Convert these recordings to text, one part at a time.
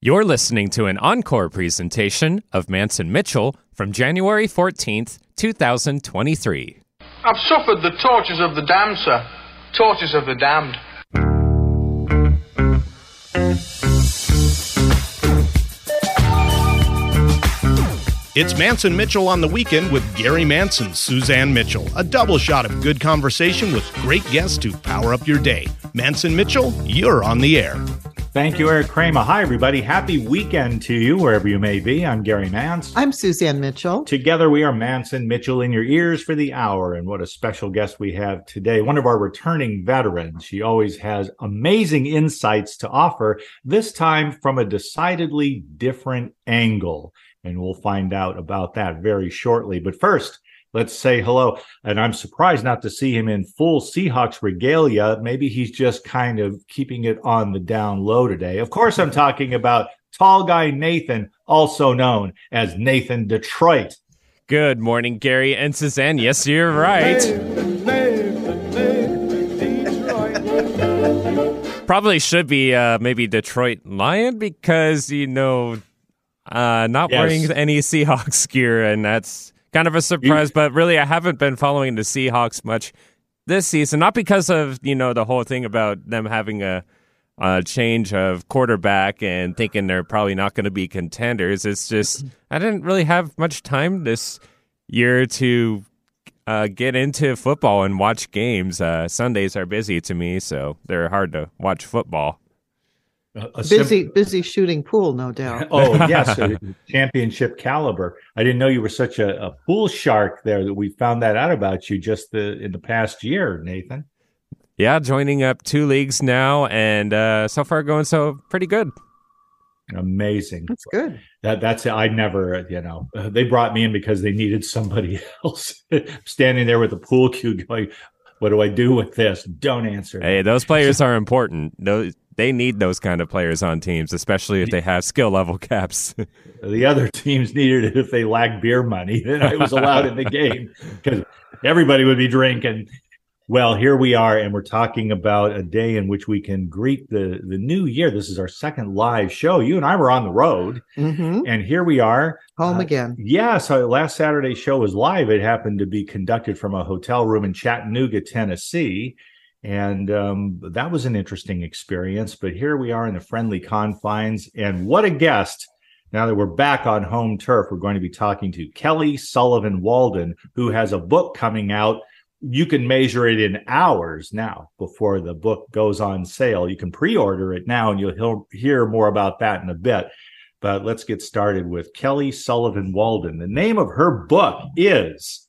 You're listening to an encore presentation of Mantz and Mitchell from January 14th, 2023. I've suffered the tortures of the damned, sir. Tortures of the damned. It's Mantz and Mitchell on the weekend with Gary Mantz, Suzanne Mitchell. A double shot of good conversation with great guests to power up your day. Mantz and Mitchell, you're on the air. Thank you, Eric Kramer. Hi, everybody. Happy weekend to you, wherever you may be. I'm Gary Mantz. I'm Suzanne Mitchell. Together, we are Mantz and Mitchell in your ears for the hour. And what a special guest we have today. One of our returning veterans. She always has amazing insights to offer, this time from a decidedly different angle. And we'll find out about that very shortly. But first, let's say hello. And I'm surprised not to see him in full Seahawks regalia. Maybe he's just kind of keeping it on the down low today. Of course, I'm talking about tall guy Nathan, also known as Nathan Detroit. Good morning, Gary and Suzanne. Yes, you're right. Probably should be uh, maybe Detroit Lion because, you know, uh, not Yes. wearing any Seahawks gear, and that's kind of a surprise. but really, I haven't been following the Seahawks much this season, not because of you know the whole thing about them having a, a change of quarterback and thinking they're probably not going to be contenders. It's just I didn't really have much time this year to uh, get into football and watch games. Uh, Sundays are busy to me, so they're hard to watch football. A- a sim- Busy, busy shooting pool, no doubt. oh, yes, championship caliber. I didn't know you were such a, a pool shark there that we found that out about you just the, in the past year, Nathan. Yeah, joining up two leagues now, and uh, so far going so pretty good. Amazing. That's good. That that's it. I never, you know, uh, they brought me in because they needed somebody else standing there with the pool cue going, what do I do with this? Don't answer. Hey, those players are important. Those they need those kind of players on teams, especially if they have skill level caps. The other teams needed it if they lacked beer money. Then I was allowed in the game because everybody would be drinking. Well, here we are, and we're talking about a day in which we can greet the the new year. This is our second live show. You and I were on the road, hmm and here we are. Home Uh, again. Yeah, so last Saturday's show was live. It happened to be conducted from a hotel room in Chattanooga, Tennessee. And um, that was an interesting experience. But here we are in the friendly confines. And what a guest. Now that we're back on home turf, we're going to be talking to Kelly Sullivan Walden, who has a book coming out. You can measure it in hours now before the book goes on sale. You can pre order it now, and you'll hear- hear more about that in a bit. But let's get started with Kelly Sullivan Walden. The name of her book is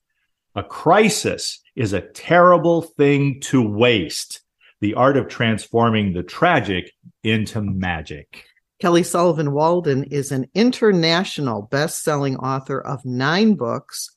A Crisis is a Terrible Thing to Waste The Art of Transforming the Tragic into Magic. Kelly Sullivan Walden is an international best-selling author of nine books,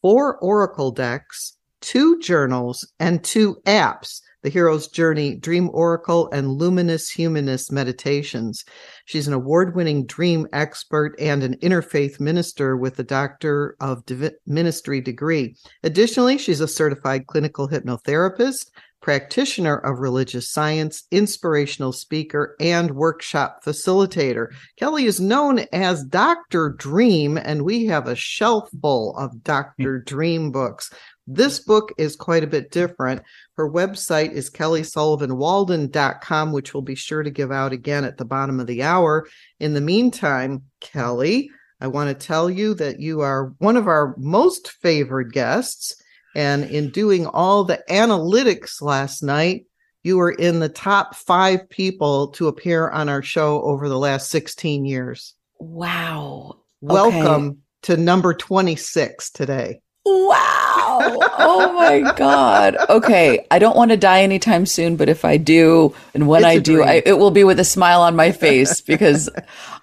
four Oracle decks, two journals, and two apps. The Hero's Journey, Dream Oracle, and Luminous Humanist Meditations. She's an award winning dream expert and an interfaith minister with a Doctor of Divi- Ministry degree. Additionally, she's a certified clinical hypnotherapist, practitioner of religious science, inspirational speaker, and workshop facilitator. Kelly is known as Dr. Dream, and we have a shelf full of Dr. Dream books. This book is quite a bit different. Her website is kellysullivanwalden.com, which we'll be sure to give out again at the bottom of the hour. In the meantime, Kelly, I want to tell you that you are one of our most favored guests. And in doing all the analytics last night, you were in the top five people to appear on our show over the last 16 years. Wow. Welcome to number 26 today. Wow. Oh my God. Okay. I don't want to die anytime soon, but if I do, and when It's I do. I, it will be with a smile on my face because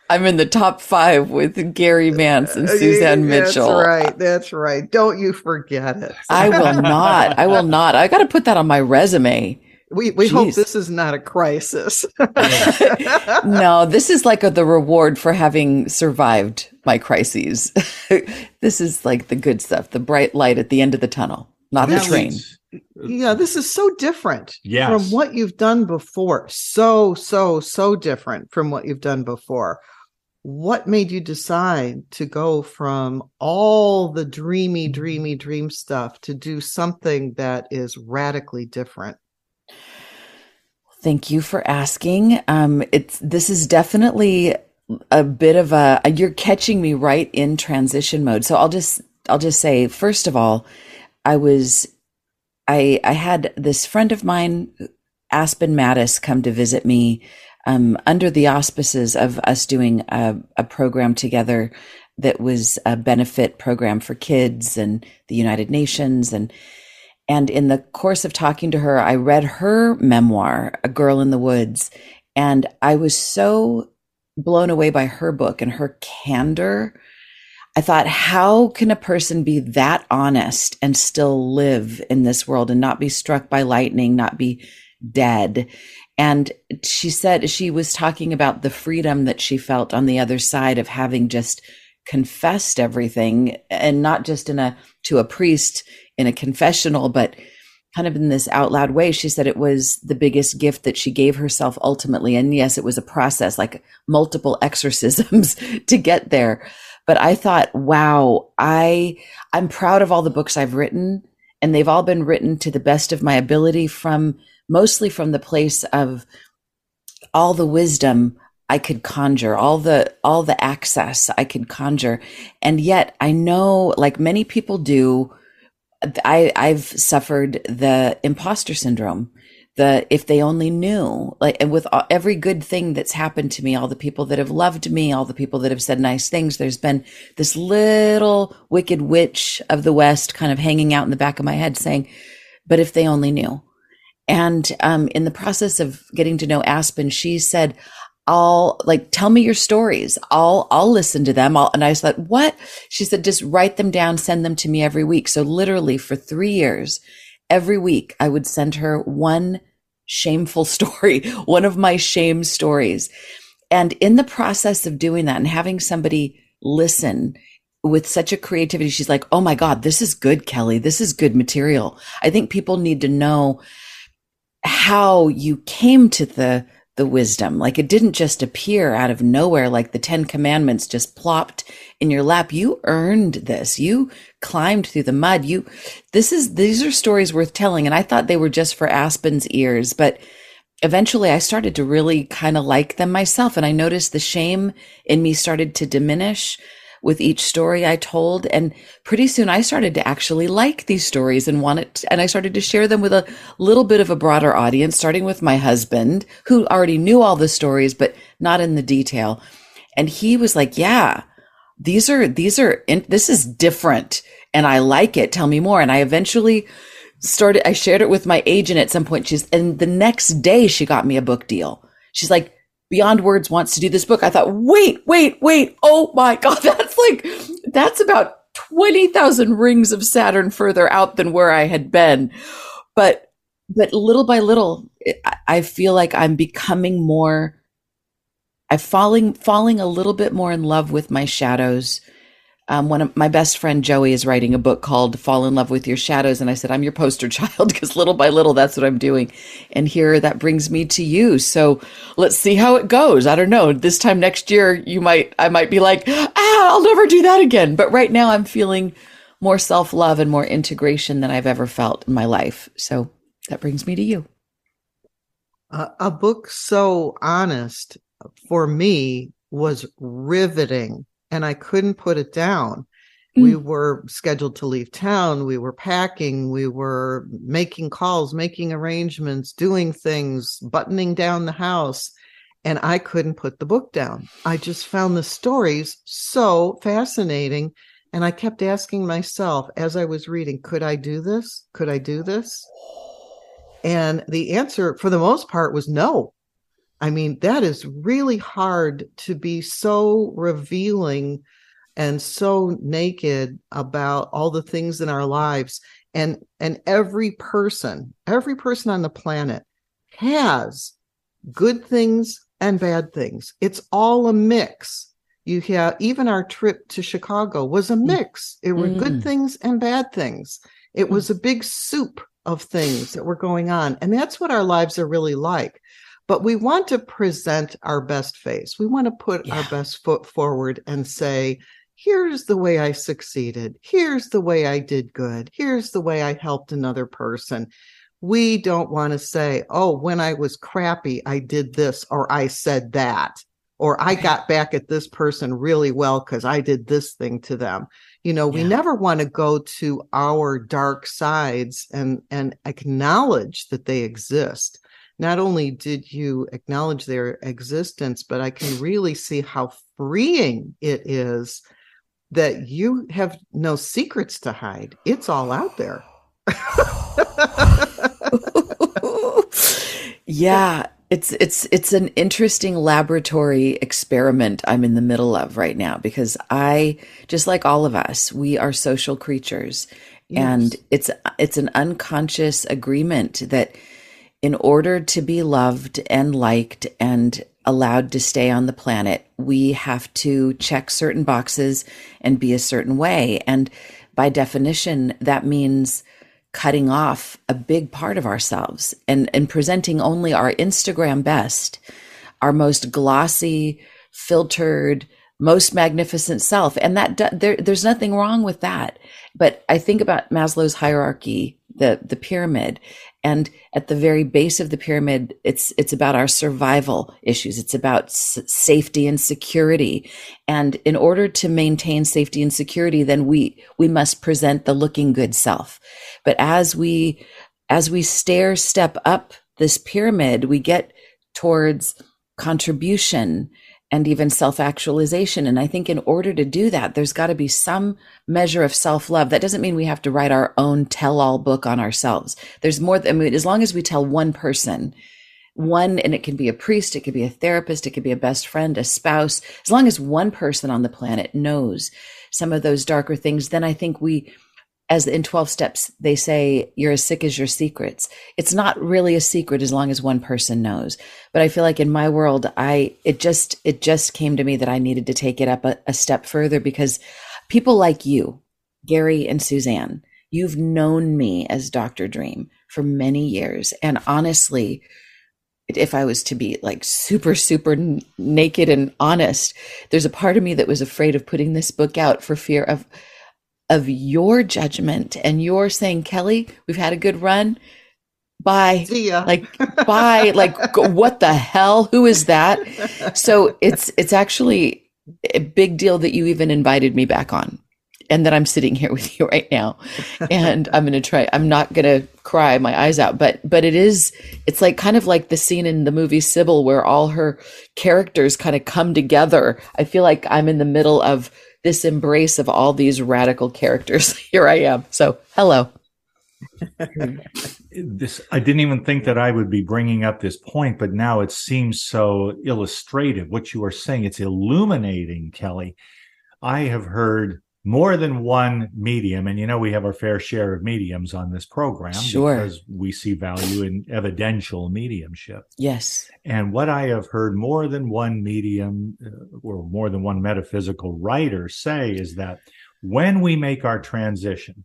I'm in the top five with Gary Mantz and Suzanne Mitchell. That's right. That's right. Don't you forget it. I will not. I will not. I got to put that on my resume. We we hope this is not a crisis. No, this is like a, the reward for having survived my crises. this is like the good stuff, the bright light at the end of the tunnel, not the Now, train. it's- yeah, this is so different Yes. from what you've done before. So, so, so different from what you've done before. What made you decide to go from all the dreamy, dreamy dream stuff to do something that is radically different? Thank you for asking. Um, it's this is definitely a bit of a you're catching me right in transition mode. So I'll just I'll just say first of all, I was I I had this friend of mine, Aspen Matis, come to visit me um, under the auspices of us doing a, a program together that was a benefit program for kids and the United Nations and and in the course of talking to her, I read her memoir, A Girl in the Woods, and I was so blown away by her book and her candor. I thought, how can a person be that honest and still live in this world and not be struck by lightning, not be dead? And she said she was talking about the freedom that she felt on the other side of having just confessed everything and not just in a to a priest in a confessional, but kind of in this out loud way. She said it was the biggest gift that she gave herself ultimately. And yes, it was a process, like multiple exorcisms to get there. But I thought, wow, I, I'm proud of all the books I've written and they've all been written to the best of my ability from mostly from the place of all the wisdom I could conjure, all the all the access I could conjure. And yet I know like many people do, I, I've suffered the imposter syndrome. The if they only knew, like, and with all, every good thing that's happened to me, all the people that have loved me, all the people that have said nice things, there's been this little wicked witch of the West kind of hanging out in the back of my head saying, but if they only knew. And um, in the process of getting to know Aspen, she said, I'll like tell me your stories. I'll I'll listen to them. I'll, and I said, "What?" She said, "Just write them down, send them to me every week." So literally for 3 years, every week I would send her one shameful story, one of my shame stories. And in the process of doing that and having somebody listen with such a creativity, she's like, "Oh my god, this is good, Kelly. This is good material." I think people need to know how you came to the the wisdom. Like it didn't just appear out of nowhere, like the 10 commandments just plopped in your lap. You earned this. You climbed through the mud. You, this is, these are stories worth telling. And I thought they were just for Aspen's ears, but eventually I started to really kind of like them myself. And I noticed the shame in me started to diminish with each story I told. And pretty soon I started to actually like these stories and want it. And I started to share them with a little bit of a broader audience, starting with my husband, who already knew all the stories, but not in the detail. And he was like, yeah, these are, these are, this is different and I like it. Tell me more. And I eventually started, I shared it with my agent at some point. She's, and the next day she got me a book deal. She's like, Beyond Words wants to do this book. I thought, wait, wait, wait. Oh my God. That's like, that's about 20,000 rings of Saturn further out than where I had been. But, but little by little, I feel like I'm becoming more, I'm falling, falling a little bit more in love with my shadows. Um, one of my best friend Joey is writing a book called Fall in Love with Your Shadows. And I said, I'm your poster child because little by little, that's what I'm doing. And here that brings me to you. So let's see how it goes. I don't know. This time next year, you might, I might be like, ah, I'll never do that again. But right now I'm feeling more self love and more integration than I've ever felt in my life. So that brings me to you. Uh, a book so honest for me was riveting and I couldn't put it down. Mm. We were scheduled to leave town. We were packing. We were making calls, making arrangements, doing things, buttoning down the house. And I couldn't put the book down. I just found the stories so fascinating. And I kept asking myself as I was reading, could I do this? Could I do this? And the answer, for the most part, was no. I mean, that is really hard to be so revealing and so naked about all the things in our lives. And, and every person, every person on the planet has good things and bad things. It's all a mix. You have even our trip to Chicago was a mix. It were mm. good things and bad things. It was a big soup of things that were going on. And that's what our lives are really like. But we want to present our best face. We want to put yeah. our best foot forward and say, here's the way I succeeded. Here's the way I did good. Here's the way I helped another person. We don't want to say, oh, when I was crappy, I did this or I said that or I got back at this person really well because I did this thing to them. You know, we never want to go to our dark sides and and acknowledge that they exist. Not only did you acknowledge their existence, but I can really see how freeing it is that you have no secrets to hide. It's all out there. yeah, it's it's it's an interesting laboratory experiment I'm in the middle of right now because I just like all of us, we are social creatures. Yes. And it's it's an unconscious agreement that in order to be loved and liked and allowed to stay on the planet, we have to check certain boxes and be a certain way. And by definition, that means cutting off a big part of ourselves and, and presenting only our Instagram best, our most glossy, filtered, most magnificent self. And that there, there's nothing wrong with that. But I think about Maslow's hierarchy, the, the pyramid, and at the very base of the pyramid, it's, it's about our survival issues. It's about s- safety and security. And in order to maintain safety and security, then we, we must present the looking good self. But as we, as we stair step up this pyramid, we get towards contribution and even self actualization. And I think in order to do that, there's got to be some measure of self love. That doesn't mean we have to write our own tell all book on ourselves. There's more, I mean, as long as we tell one person, one, and it can be a priest, it could be a therapist, it could be a best friend, a spouse, as long as one person on the planet knows some of those darker things, then I think we, as in 12 steps, they say you're as sick as your secrets. It's not really a secret as long as one person knows. But I feel like in my world, I, it just, it just came to me that I needed to take it up a, a step further because people like you, Gary and Suzanne, you've known me as Dr. Dream for many years. And honestly, if I was to be like super, super n- naked and honest, there's a part of me that was afraid of putting this book out for fear of, of your judgment and you're saying, Kelly, we've had a good run. Bye. See ya. Like bye. like what the hell? Who is that? So it's it's actually a big deal that you even invited me back on and that I'm sitting here with you right now. And I'm going to try I'm not going to cry my eyes out, but but it is it's like kind of like the scene in the movie Sybil where all her characters kind of come together. I feel like I'm in the middle of this embrace of all these radical characters. Here I am. So, hello. this I didn't even think that I would be bringing up this point, but now it seems so illustrative. What you are saying, it's illuminating, Kelly. I have heard more than one medium. And you know we have our fair share of mediums on this program sure. because we see value in evidential mediumship. Yes. And what i have heard more than one medium uh, or more than one metaphysical writer say is that when we make our transition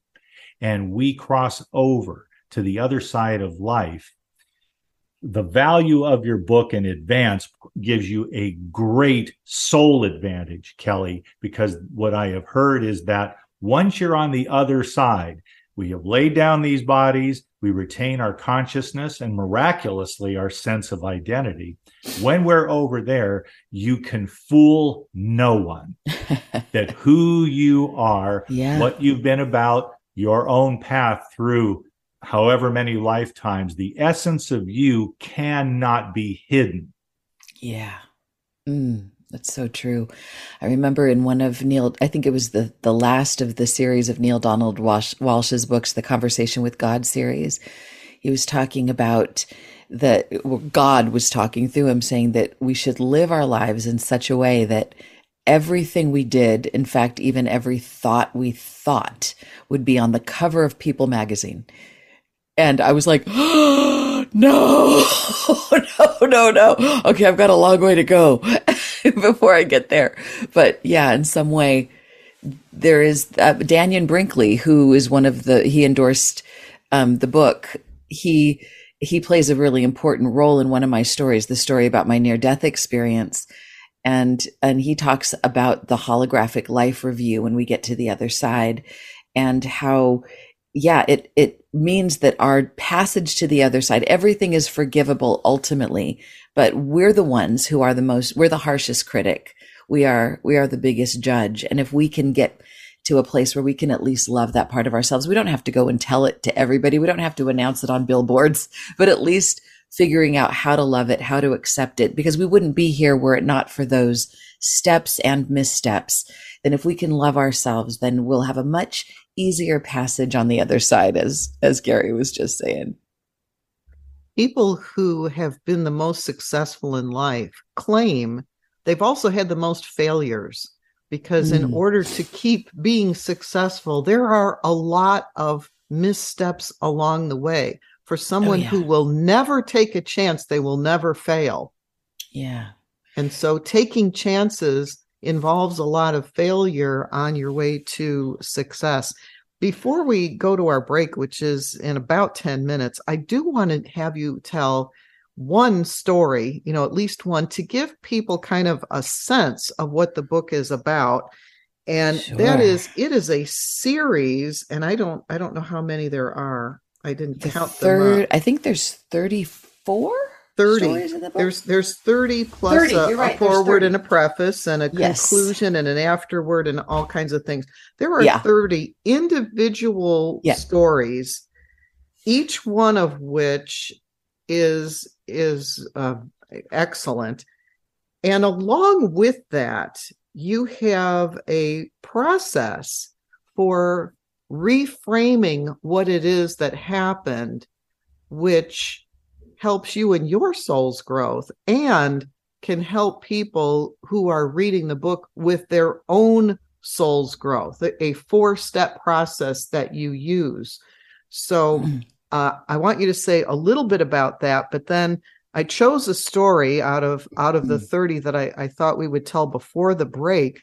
and we cross over to the other side of life the value of your book in advance gives you a great soul advantage, Kelly, because what I have heard is that once you're on the other side, we have laid down these bodies, we retain our consciousness and miraculously our sense of identity. When we're over there, you can fool no one that who you are, yeah. what you've been about, your own path through however many lifetimes, the essence of you cannot be hidden. Yeah. Mm, that's so true. I remember in one of Neale, I think it was the, the last of the series of Neale Donald Walsch, Walsch's books, the Conversation with God series. He was talking about that God was talking through him saying that we should live our lives in such a way that everything we did, in fact, even every thought we thought would be on the cover of People magazine. And I was like, oh, no, no, no, no. Okay, I've got a long way to go before I get there. But yeah, in some way, there is uh, Dannion Brinkley, who is one of the, he endorsed um, the book, he he plays a really important role in one of my stories, the story about my near death experience. And and he talks about the holographic life review when we get to the other side and how yeah, it it means that our passage to the other side, everything is forgivable ultimately, but we're the ones who are the most we're the harshest critic. We are we are the biggest judge. And if we can get to a place where we can at least love that part of ourselves. We don't have to go and tell it to everybody. We don't have to announce it on billboards, but at least figuring out how to love it, how to accept it, because we wouldn't be here were it not for those steps and missteps. Then if we can love ourselves, then we'll have a much easier passage on the other side, as, as Gary was just saying. People who have been the most successful in life claim they've also had the most failures because mm. in order to keep being successful, there are a lot of missteps along the way. For oh, someone oh, yeah. who will never take a chance, they will never fail. Yeah. And so taking chances involves a lot of failure on your way to success. Before we go to our break, which is in about 10 minutes, I do want to have you tell one story, you know, at least one to give people kind of a sense of what the book is about. And sure. that is it is a series and I don't I don't know how many there are. I didn't the count third, I think there's 34 30 the there's there's 30 plus 30, a, right, a forward and a preface and a yes. conclusion and an afterword and all kinds of things there are yeah. 30 individual yeah. stories each one of which is is uh, excellent. And along with that, you have a process for reframing what it is that happened, which helps you in your soul's growth and can help people who are reading the book with their own soul's growth, a four step process that you use. So, mm. uh, I want you to say a little bit about that, but then I chose a story out of out of the mm. 30 that I, I thought we would tell before the break.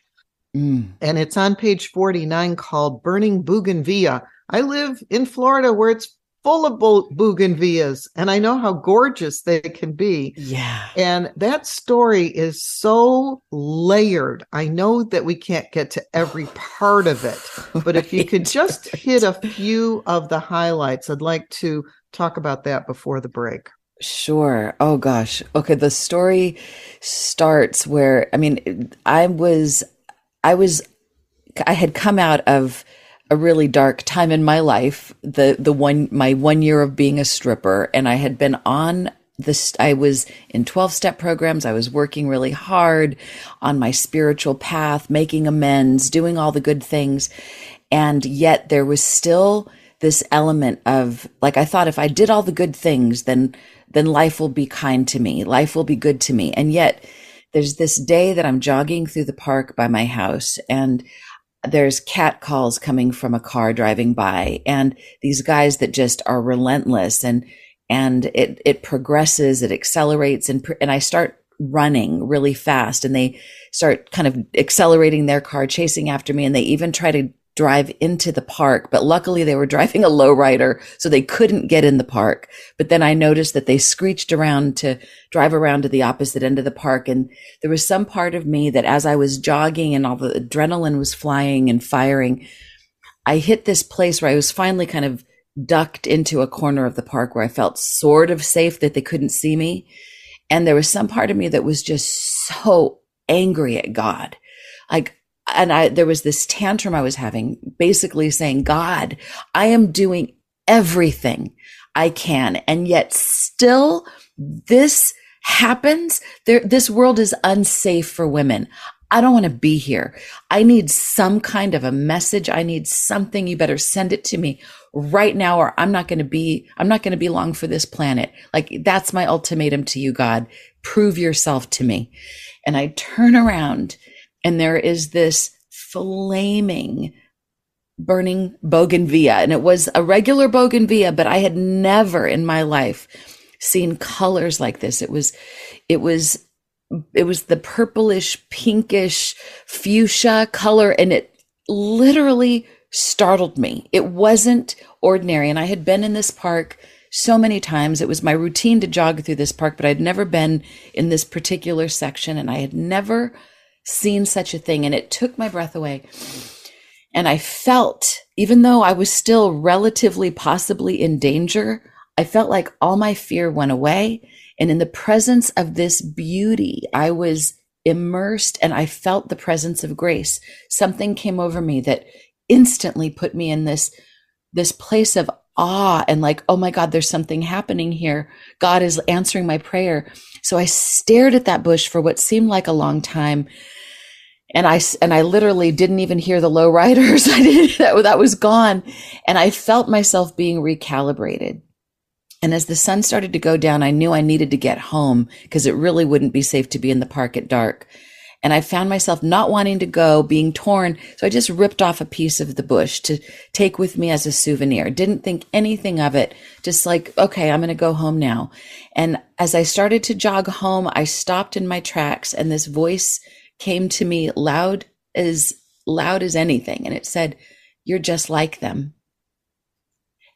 Mm. And it's on page 49 called Burning Bougainvillea. I live in Florida where it's full of bougainvilleas and I know how gorgeous they can be. Yeah. And that story is so layered. I know that we can't get to every part of it, but right. if you could just hit a few of the highlights, I'd like to talk about that before the break. Sure. Oh gosh. Okay. The story starts where, I mean, I was, I was, I had come out of a really dark time in my life. The, the one, my one year of being a stripper and I had been on this, I was in 12 step programs. I was working really hard on my spiritual path, making amends, doing all the good things. And yet there was still this element of like, I thought if I did all the good things, then then life will be kind to me. Life will be good to me. And yet there's this day that I'm jogging through the park by my house and there's cat calls coming from a car driving by and these guys that just are relentless and and it it progresses it accelerates and and I start running really fast and they start kind of accelerating their car chasing after me and they even try to drive into the park, but luckily they were driving a lowrider, so they couldn't get in the park. But then I noticed that they screeched around to drive around to the opposite end of the park. And there was some part of me that as I was jogging and all the adrenaline was flying and firing, I hit this place where I was finally kind of ducked into a corner of the park where I felt sort of safe that they couldn't see me. And there was some part of me that was just so angry at God. Like and I, there was this tantrum I was having, basically saying, God, I am doing everything I can. And yet still this happens. There, this world is unsafe for women. I don't want to be here. I need some kind of a message. I need something. You better send it to me right now, or I'm not going to be, I'm not going to be long for this planet. Like that's my ultimatum to you, God. Prove yourself to me. And I turn around and there is this flaming burning bougainvillea and it was a regular bougainvillea but i had never in my life seen colors like this it was it was it was the purplish pinkish fuchsia color and it literally startled me. It wasn't ordinary. And I had been in this park so many times. It was my routine to jog through this park, but I'd never been in this particular section and I had never seen such a thing. And it took my breath away. And I felt, even though I was still relatively possibly in danger, I felt like all my fear went away. And in the presence of this beauty, I was immersed and I felt the presence of grace. Something came over me that instantly put me in this, this place of awe and like, oh my God, there's something happening here. God is answering my prayer. So I stared at that bush for what seemed like a long time. And I, and I literally didn't even hear the low riders. I didn't, that, that was gone. And I felt myself being recalibrated. And as the sun started to go down, I knew I needed to get home because it really wouldn't be safe to be in the park at dark. And I found myself not wanting to go, being torn. So I just ripped off a piece of the bush to take with me as a souvenir. Didn't think anything of it. Just like, okay, I'm going to go home now. And as I started to jog home, I stopped in my tracks and this voice came to me loud as loud as anything. And it said, you're just like them.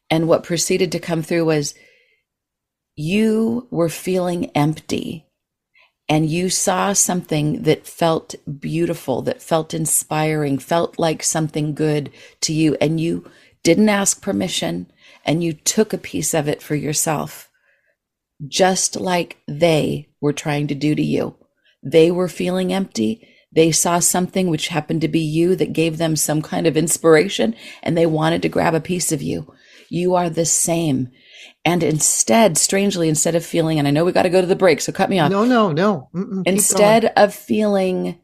And what proceeded to come through was, you were feeling empty and you saw something that felt beautiful, that felt inspiring, felt like something good to you, and you didn't ask permission and you took a piece of it for yourself, just like they were trying to do to you. They were feeling empty. They saw something which happened to be you that gave them some kind of inspiration and they wanted to grab a piece of you. You are the same. And instead, strangely, instead of feeling, and I know we got to go to the break, so cut me off. No, no, no. Mm-mm, instead of feeling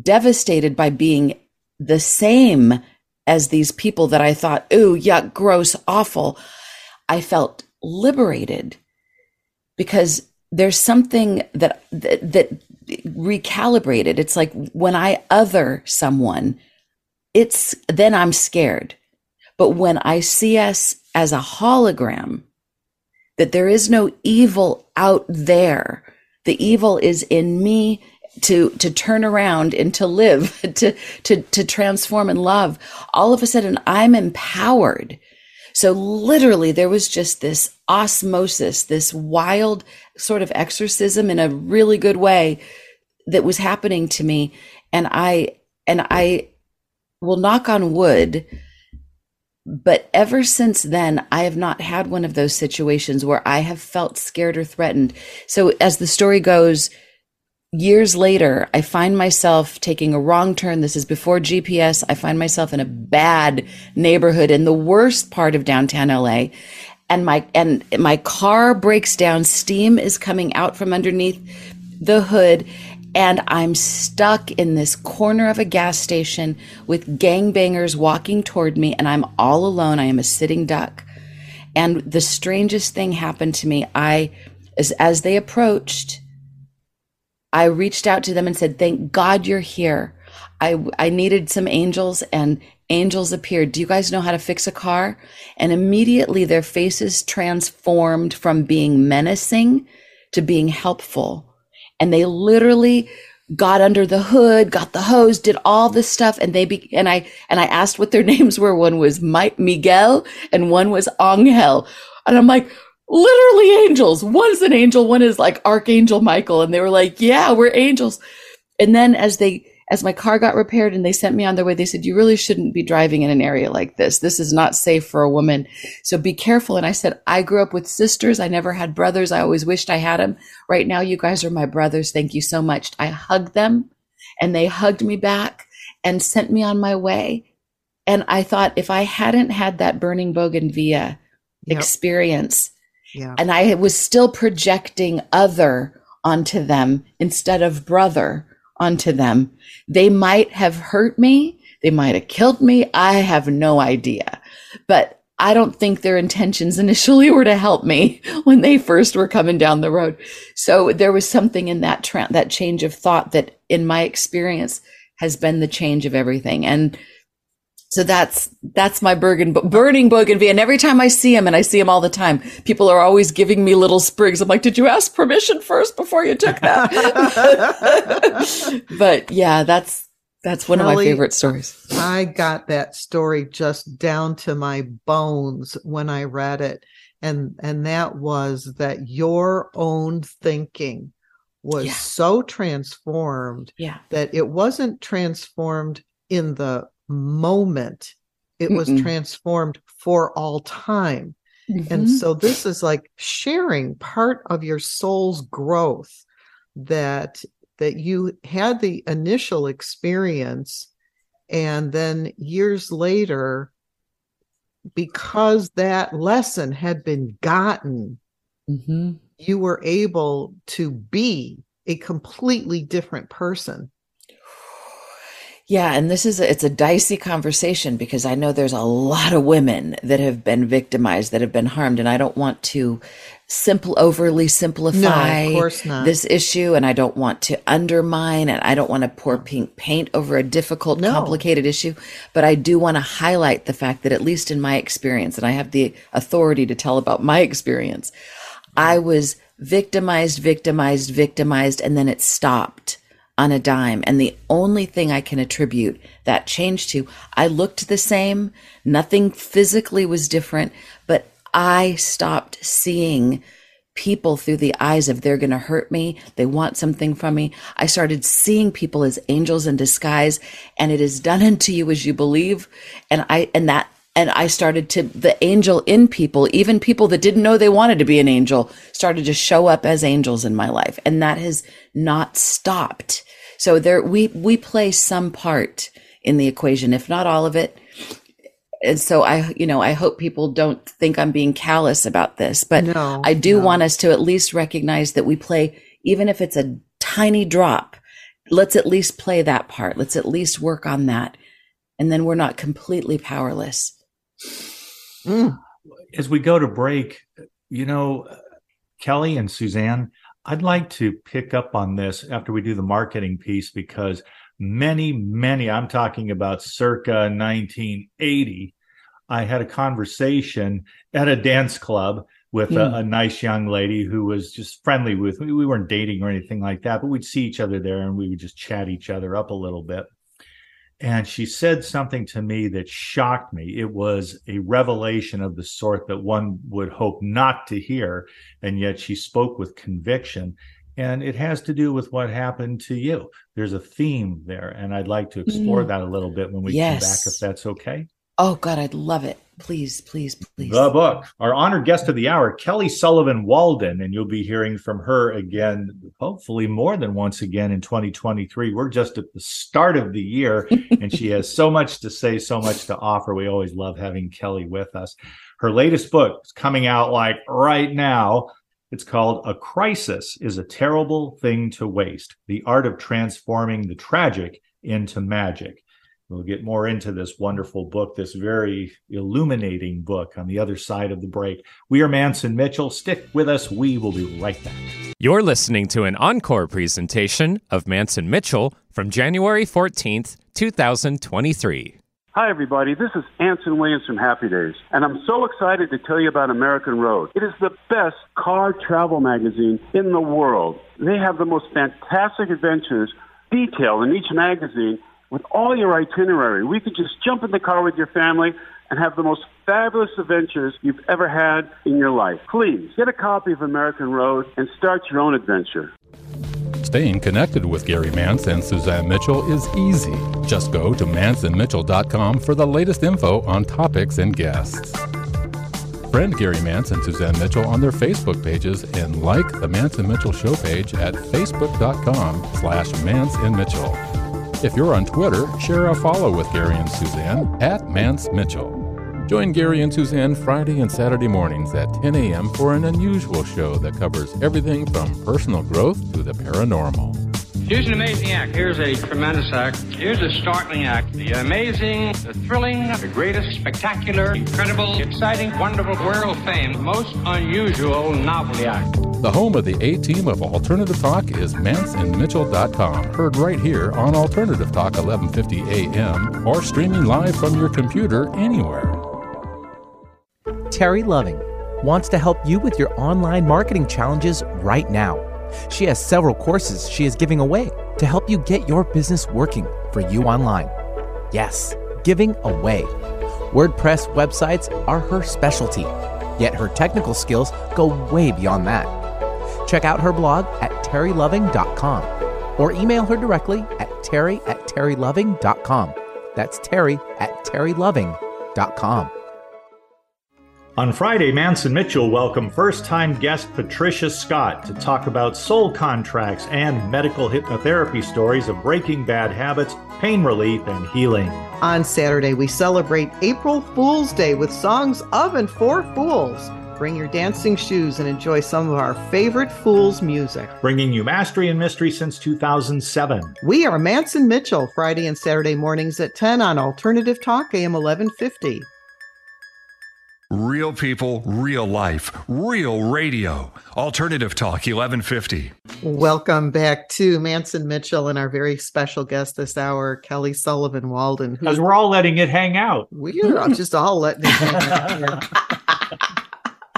devastated by being the same as these people that I thought, ooh, yuck, gross, awful, I felt liberated because there's something that, that, that recalibrated. It's like when I other someone, it's then I'm scared. But when I see us as a hologram, that there is no evil out there. The evil is in me to, to turn around and to live, to, to, to transform and love. All of a sudden I'm empowered. So literally there was just this osmosis, this wild sort of exorcism in a really good way that was happening to me. And I, and I will knock on wood but ever since then, I have not had one of those situations where I have felt scared or threatened. So as the story goes, years later, I find myself taking a wrong turn. This is before GPS. I find myself in a bad neighborhood in the worst part of downtown LA. And my, and my car breaks down. Steam is coming out from underneath the hood and I'm stuck in this corner of a gas station with gangbangers walking toward me, and I'm all alone. I am a sitting duck. And the strangest thing happened to me. I, as, as they approached, I reached out to them and said, Thank God you're here. I, I needed some angels and angels appeared. Do you guys know how to fix a car? And immediately their faces transformed from being menacing to being helpful and they literally got under the hood, got the hose, did all this stuff. And they be, and I, and I asked what their names were. One was Mike Miguel and one was Angel. And I'm like, literally angels. One is an angel. One is like Archangel Michael. And they were like, yeah, we're angels. And then as they, as my car got repaired and they sent me on their way, they said, you really shouldn't be driving in an area like this. This is not safe for a woman. So be careful. And I said, I grew up with sisters. I never had brothers. I always wished I had them. Right now, you guys are my brothers. Thank you so much. I hugged them and they hugged me back and sent me on my way. And I thought if I hadn't had that burning bougainvillea yep. experience, yeah. and I was still projecting other onto them instead of brother, onto them. They might have hurt me. They might have killed me. I have no idea. But I don't think their intentions initially were to help me when they first were coming down the road. So there was something in that tra- that change of thought that in my experience has been the change of everything. And so that's that's my burning burning bougainvillea. And every time I see him, and I see him all the time, people are always giving me little sprigs. I'm like, did you ask permission first before you took that? but yeah, that's That's one Kelly, of my favorite stories. I got that story just down to my bones when I read it. And and that was that your own thinking was yeah. so transformed yeah. that it wasn't transformed in the moment. It Mm-mm. was transformed for all time. Mm-hmm. And so this is like sharing part of your soul's growth that that you had the initial experience and then years later because that lesson had been gotten mm-hmm. you were able to be a completely different person yeah, and this is a, it's a dicey conversation because I know there's a lot of women that have been victimized, that have been harmed, and I don't want to simple overly simplify no, this issue and I don't want to undermine and I don't want to pour pink paint over a difficult no. complicated issue but I do want to highlight the fact that at least in my experience and I have the authority to tell about my experience I was victimized victimized victimized and then it stopped on a dime. And the only thing I can attribute that change to, I looked the same. Nothing physically was different, but I stopped seeing people through the eyes of they're going to hurt me. They want something from me. I started seeing people as angels in disguise and it is done unto you as you believe. And I, and that and I started to, the angel in people, even people that didn't know they wanted to be an angel, started to show up as angels in my life. And that has not stopped. So there, we, we play some part in the equation, if not all of it. And so I, you know, I hope people don't think I'm being callous about this, but no, I do no. want us to at least recognize that we play, even if it's a tiny drop, let's at least play that part. Let's at least work on that. And then we're not completely powerless. Mm. As we go to break, you know, Kelly and Suzanne, I'd like to pick up on this after we do the marketing piece because many, many, I'm talking about circa 1980, I had a conversation at a dance club with mm. a, a, nice young lady who was just friendly with me. We weren't dating or anything like that, but we'd see each other there and we would just chat each other up a little bit and she said something to me that shocked me. It was a revelation of the sort that one would hope not to hear, and yet she spoke with conviction. And it has to do with what happened to you. There's a theme there, and I'd like to explore mm. that a little bit when we yes. come back, if that's okay. Oh, God, I'd love it. Please, please, please. The book. Our honored guest of the hour, Kelly Sullivan Walden, and you'll be hearing from her again, hopefully more than once again in 2023. We're just at the start of the year, and she has so much to say, so much to offer. We always love having Kelly with us. Her latest book is coming out like right now. It's called A Crisis is a Terrible Thing to Waste The Art of Transforming the Tragic into Magic. We'll get more into this wonderful book, this very illuminating book on the other side of the break. We are Mantz and Mitchell. Stick with us. We will be right back. You're listening to an encore presentation of Mantz and Mitchell from January 14th, 2023. Hi, everybody. This is Anson Williams from Happy Days, and I'm so excited to tell you about American Road. It is the best car travel magazine in the world. They have the most fantastic adventures detailed in each magazine with all your itinerary. We could just jump in the car with your family and have the most fabulous adventures you've ever had in your life. Please get a copy of American Road and start your own adventure. Staying connected with Gary Mantz and Suzanne Mitchell is easy. Just go to mantzandmitchell.com for the latest info on topics and guests. Friend Gary Mantz and Suzanne Mitchell on their Facebook pages and like the Mantz and Mitchell show page at facebook.com slash Mantz and Mitchell. If you're on Twitter, share a follow with Gary and Suzanne at Mantz Mitchell. Join Gary and Suzanne Friday and Saturday mornings at 10 a.m. for an unusual show that covers everything from personal growth to the paranormal. Here's an amazing act. Here's a tremendous act. Here's a startling act. The amazing, the thrilling, the greatest, spectacular, incredible, exciting, wonderful, world fame, most unusual novelty act. The home of the A team of Alternative Talk is mantzandmitchell.com. Heard right here on Alternative Talk 1150 AM or streaming live from your computer anywhere. Terry Loving wants to help you with your online marketing challenges right now. She has several courses she is giving away to help you get your business working for you online. Yes, giving away. WordPress websites are her specialty, yet her technical skills go way beyond that. Check out her blog at terryloving.com or email her directly at terry at terryloving.com. That's terry at terryloving.com. On Friday, Mantz and Mitchell welcomed first time guest Patricia Scott to talk about soul contracts and medical hypnotherapy stories of breaking bad habits, pain relief, and healing. On Saturday, we celebrate April Fool's Day with songs of and for fools. Bring your dancing shoes and enjoy some of our favorite Fools music. Bringing you mastery and mystery since 2007. We are Mantz and Mitchell, Friday and Saturday mornings at 10 on Alternative Talk, AM 1150. Real people, real life, real radio. Alternative Talk 1150. Welcome back to Mantz and Mitchell and our very special guest this hour, Kelly Sullivan Walden. Because we're all letting it hang out. We're just all letting it hang out.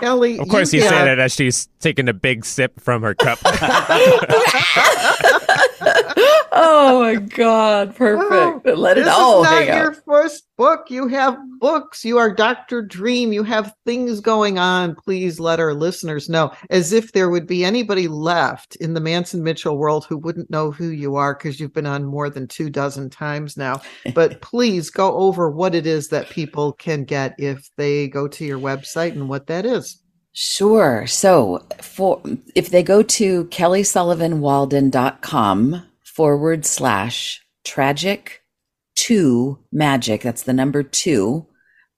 Kelly, of course, you, you say that as she's taking a big sip from her cup. oh my god, perfect! Oh, Let it this all is not hang your out. first book. You have books. You are Doctor Dream. You have things going on. Please let our listeners know, as if there would be anybody left in the Mantz and Mitchell world who wouldn't know who you are because you've been on more than two dozen times now. But please go over what it is that people can get if they go to your website and what that is. Sure. So for if they go to kellysullivanwalden.com forward slash tragic two magic, that's the number two.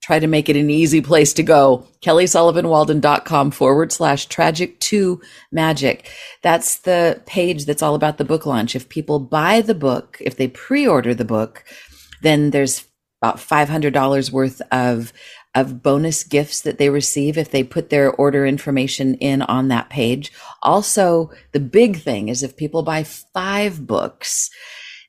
Try to make it an easy place to go. kellysullivanwalden.com forward slash tragic two magic. That's the page that's all about the book launch. If people buy the book, if they pre-order the book, then there's about $500 worth of of bonus gifts that they receive if they put their order information in on that page. Also, the big thing is if people buy five books,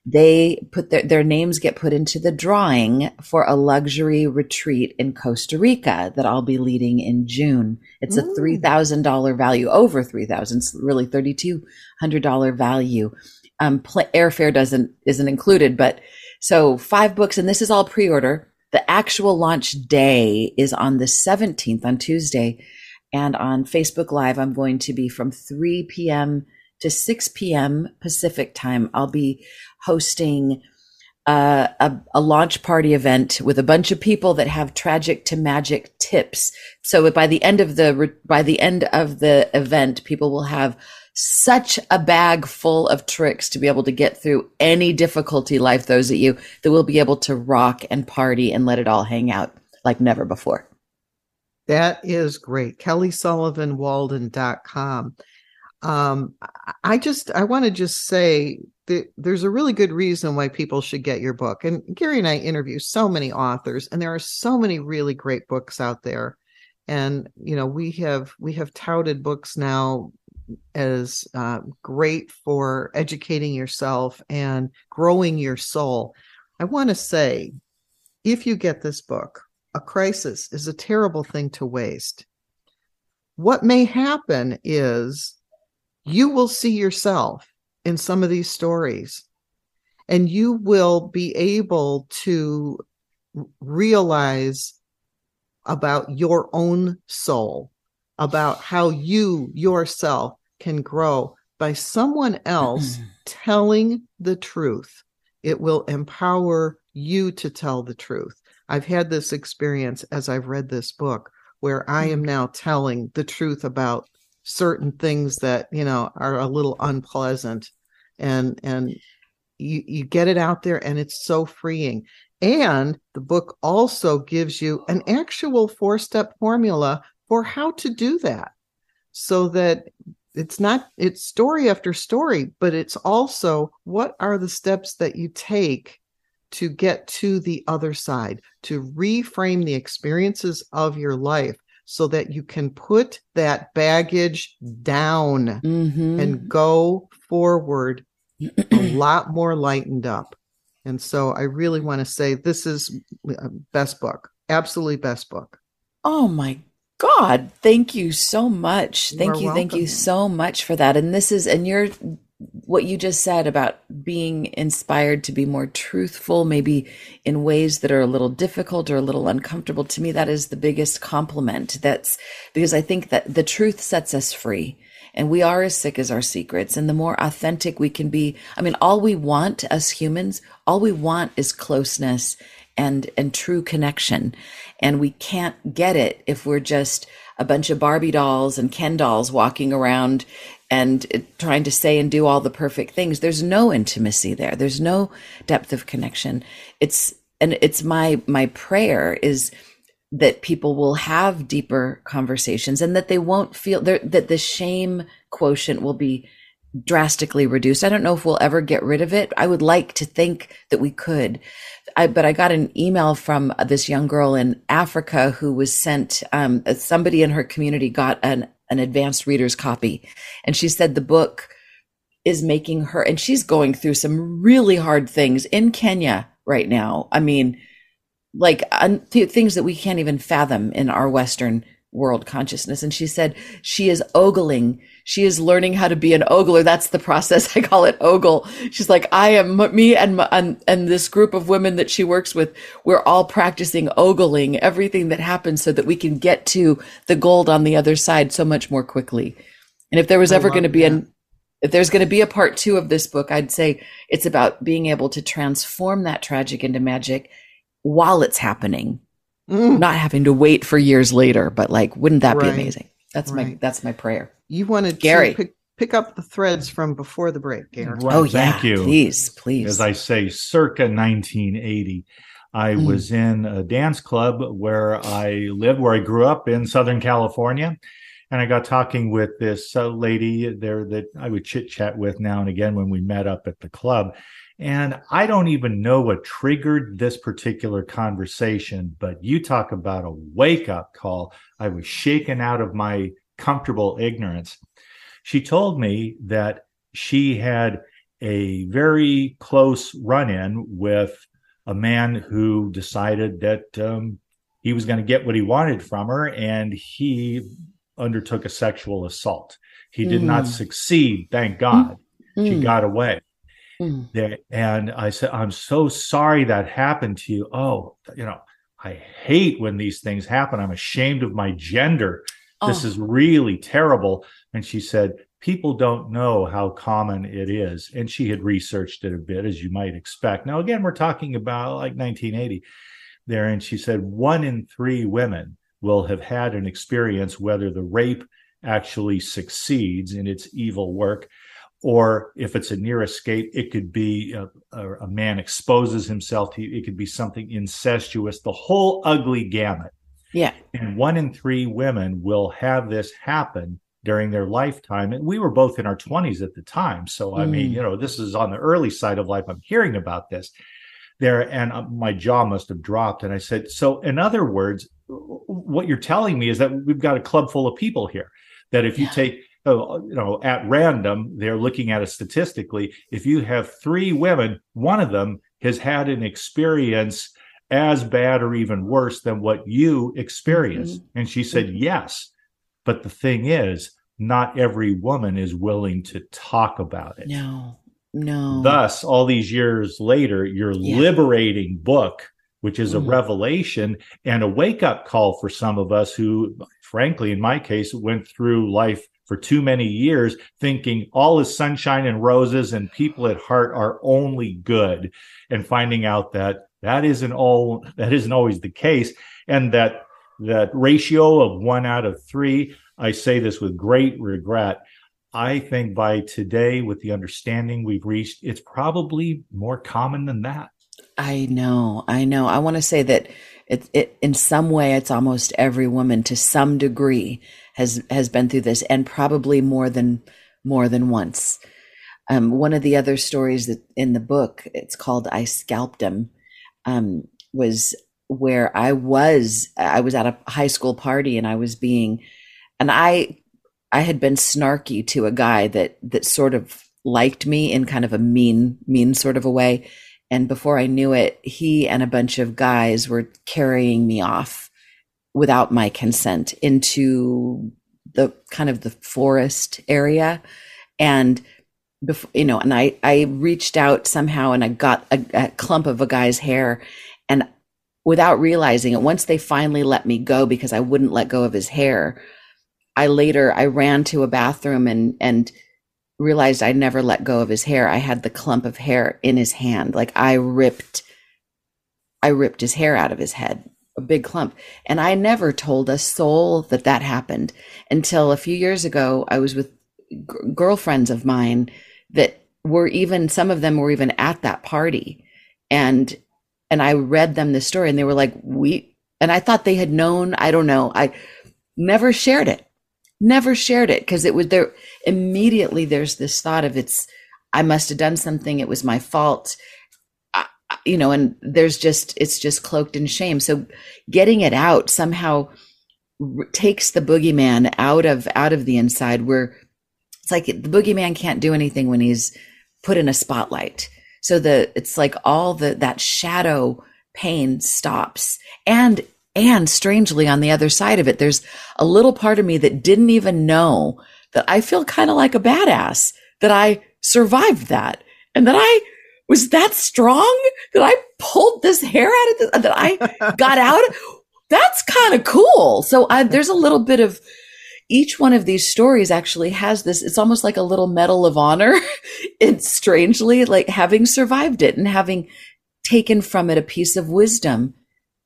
they put their, their names get put into the drawing for a luxury retreat in Costa Rica that I'll be leading in June. It's a $3,000 value, over 3000 really $3,200 value. Um, pl- airfare doesn't, isn't included, but so five books and this is all pre-order. The actual launch day is on the 17th on Tuesday. And on Facebook Live, I'm going to be from 3 p.m. to 6 p.m. Pacific time. I'll be hosting uh, a, a launch party event with a bunch of people that have tragic to magic tips. So by the end of the by the end of the event, people will have such a bag full of tricks to be able to get through any difficulty life throws at you that we'll be able to rock and party and let it all hang out like never before. That is great. KellySullivanWalden.com. Um, I just, I want to just say that there's a really good reason why people should get your book. And Gary and I interview so many authors, and there are so many really great books out there. And you know, we have we have touted books now as uh, great for educating yourself and growing your soul. I want to say, if you get this book, a crisis is a terrible thing to waste. What may happen is you will see yourself in some of these stories and you will be able to realize about your own soul, about how you yourself can grow by someone else mm-hmm. telling the truth. It will empower you to tell the truth. I've had this experience as I've read this book where I mm-hmm. am now telling the truth about certain things that, you know, are a little unpleasant and and you you get it out there and it's so freeing. And the book also gives you an oh. actual four-step formula for how to do that so that it's not it's story after story but it's also what are the steps that you take to get to the other side to reframe the experiences of your life so that you can put that baggage down mm-hmm. and go forward a lot more lightened up and so i really want to say this is best book absolutely best book oh my God, thank you so much. Thank are you. Thank you so much for that. And this is, and you're, what you just said about being inspired to be more truthful, maybe in ways that are a little difficult or a little uncomfortable. To me, that is the biggest compliment. That's because I think that the truth sets us free. And we are as sick as our secrets. And the more authentic we can be, I mean, all we want as humans, all we want is closeness and, and true connection. And we can't get it if we're just a bunch of Barbie dolls and Ken dolls walking around and uh, trying to say and do all the perfect things. There's no intimacy there. There's no depth of connection. It's, and it's my, my prayer is, that people will have deeper conversations and that they won't feel that the shame quotient will be drastically reduced. I don't know if we'll ever get rid of it. I would like to think that we could. I, but I got an email from this young girl in Africa who was sent, um, somebody in her community got an, an advanced reader's copy. And she said the book is making her, and she's going through some really hard things in Kenya right now. I mean, like un- th- things that we can't even fathom in our Western world consciousness. And she said she is ogling. She is learning how to be an ogler. That's the process. I call it ogle. She's like, I am me and, my, and, and this group of women that she works with. We're all practicing ogling everything that happens so that we can get to the gold on the other side so much more quickly. And if there was I ever going to be that. an, if there's going to be a part two of this book, I'd say it's about being able to transform that tragic into magic while it's happening, Mm. not having to wait for years later. But like, wouldn't that be amazing? That's my that's my prayer. You wanted Gary. to pick, pick up the threads from before the break, Gary. Right, oh yeah, thank you. please, please. As I say, circa 1980, I Mm. was in a dance club where I lived, where I grew up in Southern California. And I got talking with this uh, lady there that I would chit chat with now and again when we met up at the club. And I don't even know what triggered this particular conversation, but you talk about a wake up call. I was shaken out of my comfortable ignorance. She told me that she had a very close run in with a man who decided that um, he was going to get what he wanted from her and he undertook a sexual assault. He did not Mm. succeed, thank God. She Mm, got away. Mm. There, and I said, I'm so sorry that happened to you. Oh, you know, I hate when these things happen. I'm ashamed of my gender. This Oh. is really terrible. And she said, People don't know how common it is. And she had researched it a bit, as you might expect. Now, again, we're talking about like 1980 there. And she said, one in three women will have had an experience whether the rape actually succeeds in its evil work or if it's a near escape, it could be a, a, a man exposes himself to it could be something incestuous, the whole ugly gamut. Yeah. And one in three women will have this happen during their lifetime. And we were both in our 20s at the time. So, I mean, Mm. you know, this is on the early side of life. I'm hearing about this there, and uh, my jaw must have dropped. And I said, So, in other words, what you're telling me is that we've got a club full of people here, that if you Yeah. take oh, you know, at random, they're looking at it statistically. If you have three women, one of them has had an experience as bad or even worse than what you experienced. And she said, yes. But the thing is, not every woman is willing to talk about it. No, no. Thus, all these years later, your Yeah. liberating book, which is a Mm. revelation and a wake up call for some of us who, frankly, in my case, went through life for too many years thinking all is sunshine and roses and people at heart are only good and finding out that that isn't all that isn't always the case and that that ratio of 1 out of 3 I say this with great regret I think by today, with the understanding we've reached, it's probably more common than that. I know, I know. I want to say that it, it, in some way, it's almost every woman to some degree has has been through this, and probably more than more than once. Um, one of the other stories that in the book, it's called "I Scalped Him," um, was where I was. I was at a high school party, and I was being, and I, I had been snarky to a guy that that sort of liked me in kind of a mean, mean sort of a way. And before I knew it, he and a bunch of guys were carrying me off without my consent into the kind of the forest area. And before, you know and i i reached out somehow and i got a, a clump of a guy's hair. And without realizing it once they finally let me go because i wouldn't let go of his hair i later i ran to a bathroom and and realized i never let go of his hair. I had the clump of hair in his hand. Like i ripped i ripped his hair out of his head a big clump. And I never told a soul that that happened until a few years ago. I was with g- girlfriends of mine that were even, some of them were even at that party. And, and I read them the story and they were like, we, and I thought they had known, I don't know. I never shared it, never shared it because it was there. Immediately there's this thought of it's, I must have done something. It was my fault you know, and there's just, it's just cloaked in shame. So getting it out somehow r- takes the boogeyman out of, out of the inside where it's like the boogeyman can't do anything when he's put in a spotlight. So the, it's like all the, that shadow pain stops and, and strangely on the other side of it, there's a little part of me that didn't even know that I feel kind of like a badass that I survived that and that I was that strong that I pulled this hair out of that I got out. That's kind of cool. So I, there's a little bit of each one of these stories actually has this. It's almost like a little medal of honor. it's strangely like having survived it and having taken from it a piece of wisdom.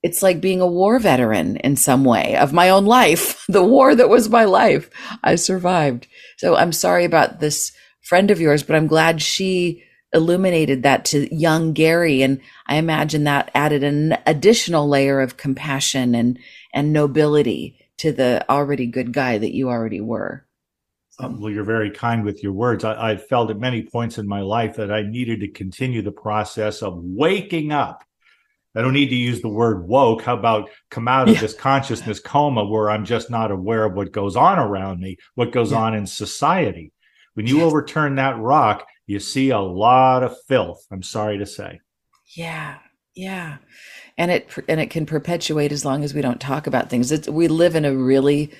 It's like being a war veteran in some way of my own life, the war that was my life. I survived. So I'm sorry about this friend of yours, but I'm glad she illuminated that to young Gary. And I imagine that added an additional layer of compassion and, and nobility to the already good guy that you already were. Um, well, you're very kind with your words. I, I felt at many points in my life that I needed to continue the process of waking up. I don't need to use the word woke. How about come out of yeah. this consciousness coma where I'm just not aware of what goes on around me, what goes yeah. on in society? When you yes. overturn that rock, you see a lot of filth. I'm sorry to say. Yeah, yeah, and it and it can perpetuate as long as we don't talk about things. It's, we live in a really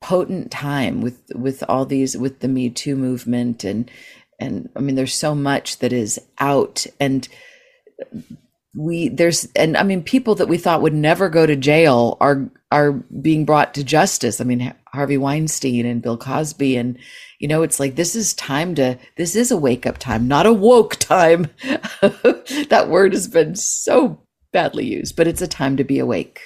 potent time with with all these with the Me Too movement and and I mean there's so much that is out and we there's and I mean people that we thought would never go to jail are are being brought to justice. I mean Harvey Weinstein and Bill Cosby and you know it's like this is time to this is a wake up time, not a woke time. that word has been so badly used, but it's a time to be awake.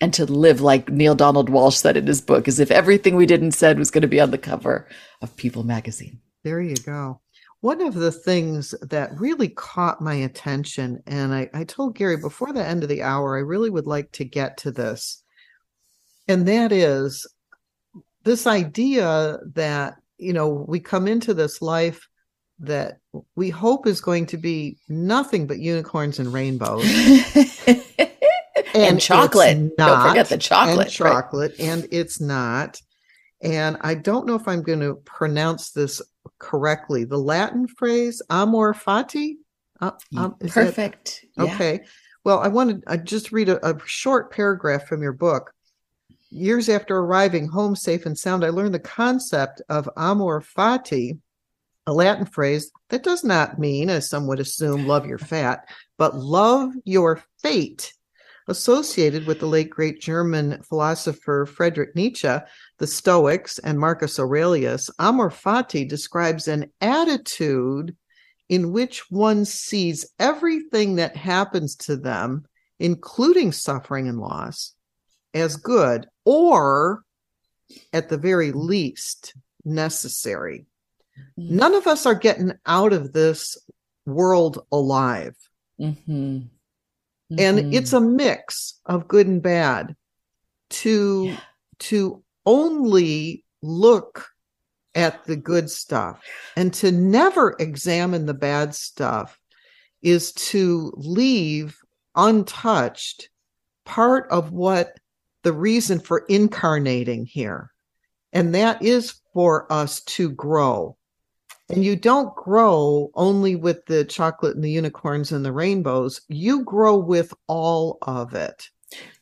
And to live like Neale Donald Walsch said in his book, as if everything we did and said was going to be on the cover of People magazine. There you go. One of the things that really caught my attention, and I, I told Gary before the end of the hour, I really would like to get to this. And that is this idea that, you know, we come into this life that we hope is going to be nothing but unicorns and rainbows. and, and, chocolate. Not, Don't forget the chocolate. And chocolate. Right? And it's not. And I don't know if I'm going to pronounce this correctly. The Latin phrase amor fati. Uh, um, Perfect. That, yeah. Okay. Well, I wanted I just read a, a short paragraph from your book. Years after arriving home safe and sound, I learned the concept of amor fati, a Latin phrase that does not mean, as some would assume, love your fat, but love your fate associated with the late great German philosopher Friedrich Nietzsche, the Stoics, and Marcus Aurelius, amor fati describes an attitude in which one sees everything that happens to them, including suffering and loss, as good or at the very least necessary. Mm-hmm. None of us are getting out of this world alive. Mm-hmm. Mm-hmm. And it's a mix of good and bad to yeah. to only look at the good stuff and to never examine the bad stuff is to leave untouched part of what the reason for incarnating here. And that is for us to grow and you don't grow only with the chocolate and the unicorns and the rainbows. You grow with all of it.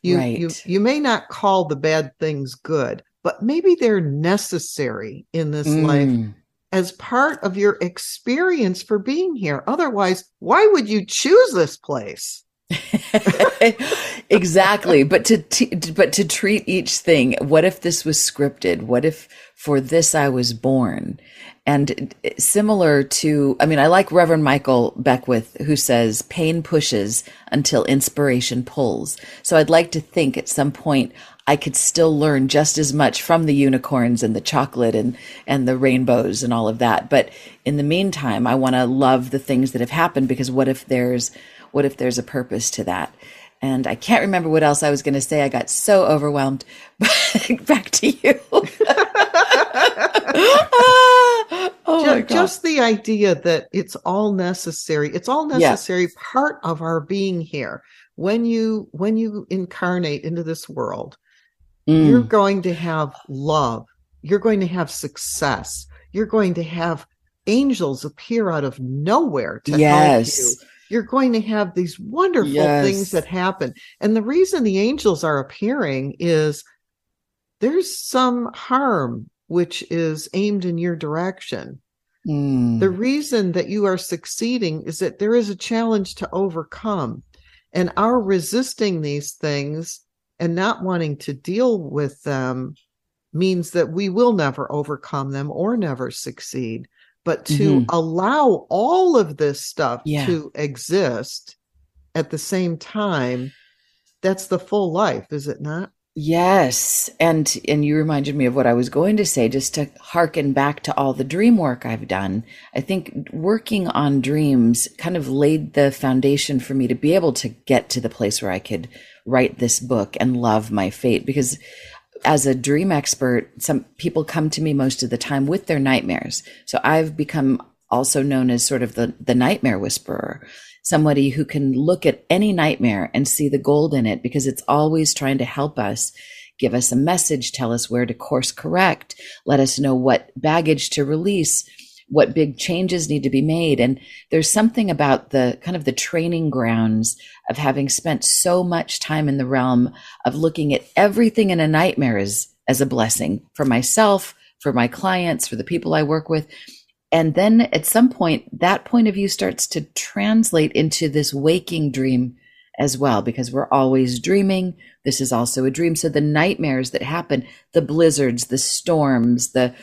You, Right. you you may not call the bad things good, but maybe they're necessary in this life Mm. as part of your experience for being here. Otherwise, why would you choose this place? exactly. But to t- but to treat each thing what if this was scripted? What if for this i was born? And eh, similar to i mean i like reverend michael beckwith who says pain pushes until inspiration pulls. So i'd like to think at some point i could still learn just as much from the unicorns and the chocolate and and the rainbows and all of that. But in the meantime i want to love the things that have happened because what if there's what if there's a purpose to that? And I can't remember what else I was going to say. I got so overwhelmed. Back to you. Ah, oh Ju- my God. just the idea that it's all necessary it's all necessary part of our being here when you when you incarnate into this world Mm. you're going to have love you're going to have success you're going to have angels appear out of nowhere to help Yes. you you're going to have these wonderful Yes. things that happen and the reason the angels are appearing is there's some harm which is aimed in your direction Mm. the reason that you are succeeding is that there is a challenge to overcome. And our resisting these things and not wanting to deal with them means that we will never overcome them or never succeed. But to Mhm. allow all of this stuff Yeah. to exist at the same time, that's the full life, is it not? Yes, and and you reminded me of what I was going to say just to harken back to all the dream work I've done. I think working on dreams kind of laid the foundation for me to be able to get to the place where I could write this book and love my fate because as a dream expert, some people come to me most of the time with their nightmares. So I've become also known as sort of the the nightmare whisperer somebody who can look at any nightmare and see the gold in it because it's always trying to help us give us a message tell us where to course correct let us know what baggage to release what big changes need to be made and there's something about the kind of the training grounds of having spent so much time in the realm of looking at everything in a nightmare as as a blessing for myself for my clients for the people i work with and then at some point, that point of view starts to translate into this waking dream as well, because we're always dreaming. This is also a dream. So the nightmares that happen, the blizzards, the storms, the,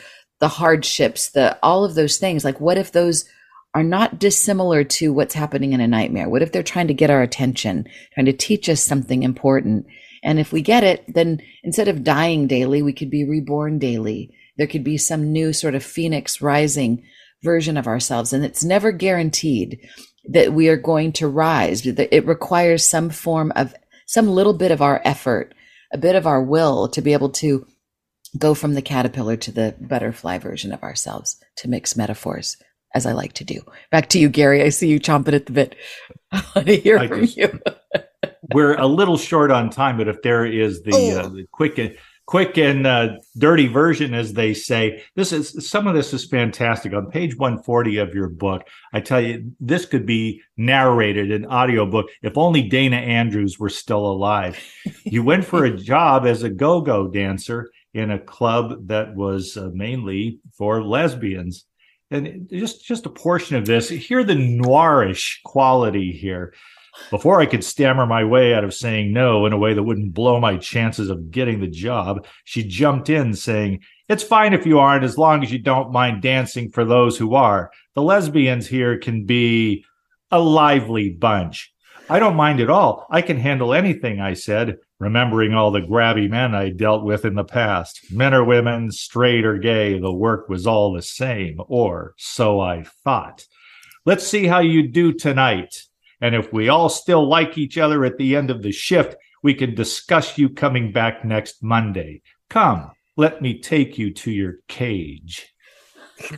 the hardships, the, all of those things, like what if those are not dissimilar to what's happening in a nightmare? What if they're trying to get our attention, trying to teach us something important? And if we get it, then instead of dying daily, we could be reborn daily. There could be some new sort of phoenix rising version of ourselves. And it's never guaranteed that we are going to rise. It requires some form of, some little bit of our effort, a bit of our will to be able to go from the caterpillar to the butterfly version of ourselves, to mix metaphors, as I like to do. Back to you, Gary. I see you chomping at the bit. I want to hear I from just- you. We're a little short on time, but if there is the, uh, the quick and quick and uh, dirty version, as they say, this is some of this is fantastic. On page 140 of your book, I tell you, this could be narrated in audiobook if only Dana Andrews were still alive. You went for a job as a go-go dancer in a club that was uh, mainly for lesbians. And just just a portion of this, hear the noirish quality here. Before I could stammer my way out of saying no in a way that wouldn't blow my chances of getting the job, she jumped in saying, It's fine if you aren't, as long as you don't mind dancing for those who are. The lesbians here can be a lively bunch. I don't mind at all. I can handle anything, I said, remembering all the grabby men I dealt with in the past. Men or women, straight or gay, the work was all the same, or so I thought. Let's see how you do tonight. And if we all still like each other at the end of the shift, we can discuss you coming back next Monday. Come, let me take you to your cage.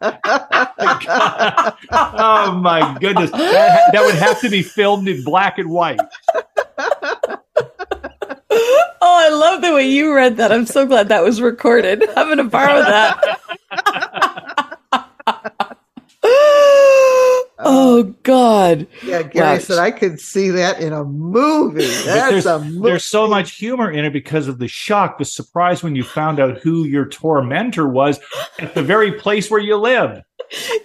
oh my goodness. That, that would have to be filmed in black and white. Oh, I love the way you read that. I'm so glad that was recorded. I'm going to borrow that. Uh, oh God. Yeah, Gary Wow. said I could see that in a movie. That's there's, a movie. there's so much humor in it because of the shock, the surprise when you found out who your tormentor was at the very place where you lived.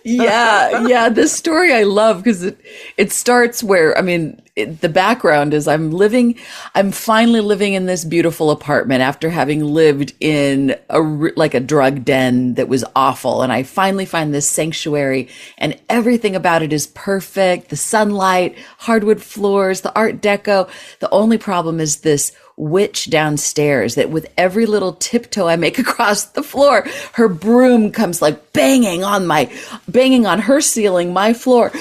yeah, yeah. This story I love because it it starts where I mean it, the background is I'm living, I'm finally living in this beautiful apartment after having lived in a, like a drug den that was awful, and I finally find this sanctuary, and everything about it is perfect. The sunlight, hardwood floors, the Art Deco. The only problem is this witch downstairs that with every little tiptoe I make across the floor, her broom comes like banging on my, banging on her ceiling, my floor.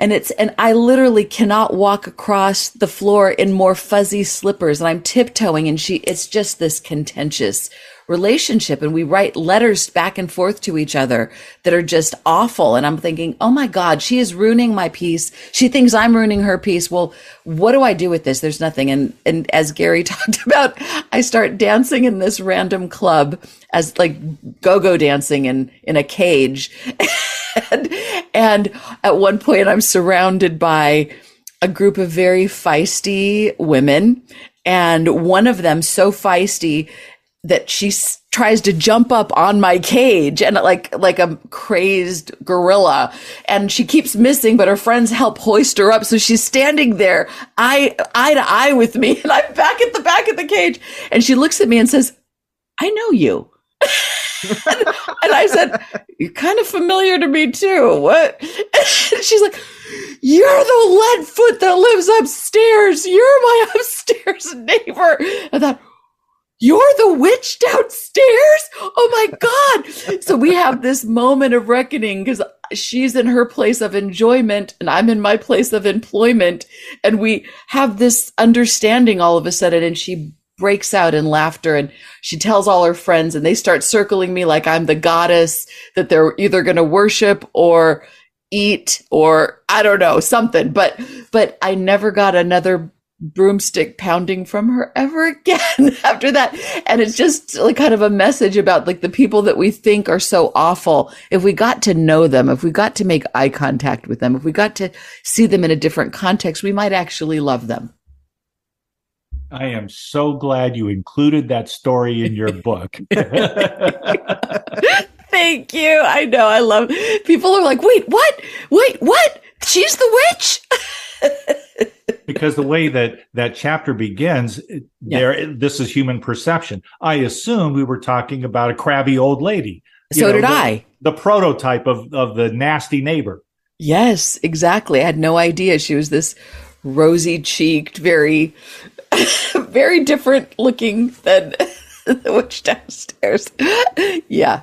And it's, and I literally cannot walk across the floor in more fuzzy slippers and I'm tiptoeing and she, it's just this contentious relationship and we write letters back and forth to each other that are just awful. And i'm thinking oh my god she is ruining my peace. She thinks i'm ruining her peace. Well what do i do with this? There's nothing. And and as gary talked about i start dancing in this random club as like go-go dancing in in a cage. And, and at one point i'm surrounded by a group of very feisty women. And one of them so feisty that she s- tries to jump up on my cage and like like a crazed gorilla and she keeps missing but her friends help hoist her up so she's standing there eye eye to eye with me and I'm back at the back of the cage and she looks at me and says I know you and I said, You're kind of familiar to me too. What? And she's like, You're the lead foot that lives upstairs. You're my upstairs neighbor. I thought, You're the witch downstairs? Oh my God. So we have this moment of reckoning because she's in her place of enjoyment and I'm in my place of employment. And we have this understanding all of a sudden. And she breaks out in laughter and she tells all her friends and they start circling me like I'm the goddess that they're either going to worship or eat or I don't know something but but I never got another broomstick pounding from her ever again after that and it's just like kind of a message about like the people that we think are so awful if we got to know them if we got to make eye contact with them if we got to see them in a different context we might actually love them I am so glad you included that story in your book. Thank you. I know. I love people are like, wait, what? Wait, what? She's the witch? because the way that that chapter begins, it- there this is human perception. I assumed we were talking about a crabby old lady. You So did the- I. The prototype of of the nasty neighbor. Yes, exactly. I had no idea she was this rosy cheeked, very, very different looking than the witch downstairs. yeah.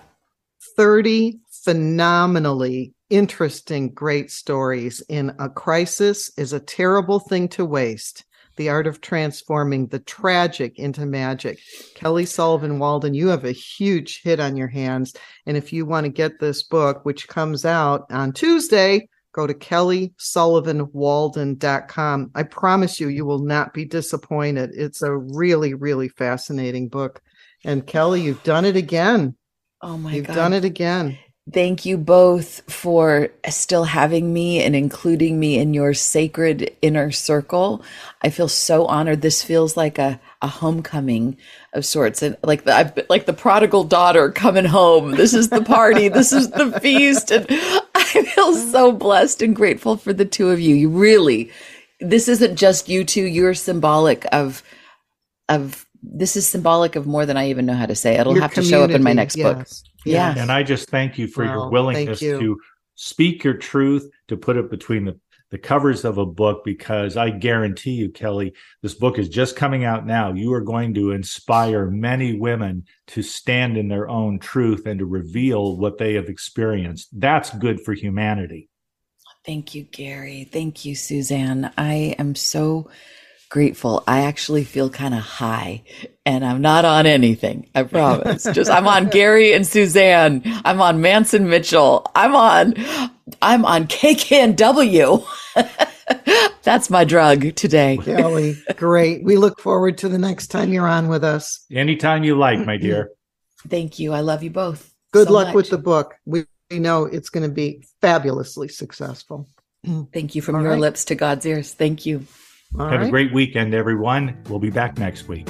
30 phenomenally interesting, great stories in A Crisis is a Terrible Thing to Waste. The art of transforming the tragic into magic. Kelly Sullivan Walden, you have a huge hit on your hands. And if you want to get this book, which comes out on Tuesday, go to kellysullivanwalden.com. I promise you, you will not be disappointed. It's a really, really fascinating book. And Kelly, you've done it again. Oh my God. You've God. done it again. Thank you both for still having me and including me in your sacred inner circle. I feel so honored. This feels like a, a homecoming of sorts, and like the I've been, like the prodigal daughter coming home. This is the party. this is the feast, and I feel so blessed and grateful for the two of you. You really, this isn't just you two. You're symbolic of of this is symbolic of more than I even know how to say. It'll Your have to show up in my next book. Yes. Yeah. And I just thank you for Well, your willingness you. to speak your truth, to put it between the, the covers of a book, because I guarantee you, Kelly, this book is just coming out now. You are going to inspire many women to stand in their own truth and to reveal what they have experienced. That's good for humanity. Thank you, Gary. Thank you, Suzanne. I am so grateful. I actually feel kind of high and I'm not on anything. I promise. Just I'm on Gary and Suzanne. I'm on Mantz and Mitchell. I'm on I'm on KKNW. That's my drug today. Kelly, great. We look forward to the next time you're on with us. Anytime you like, my dear. Thank you. I love you both. Good so luck much. with the book. We, we know it's going to be fabulously successful. Thank you from All your right. lips to God's ears. Thank you. All Have right. a great weekend, everyone. We'll be back next week.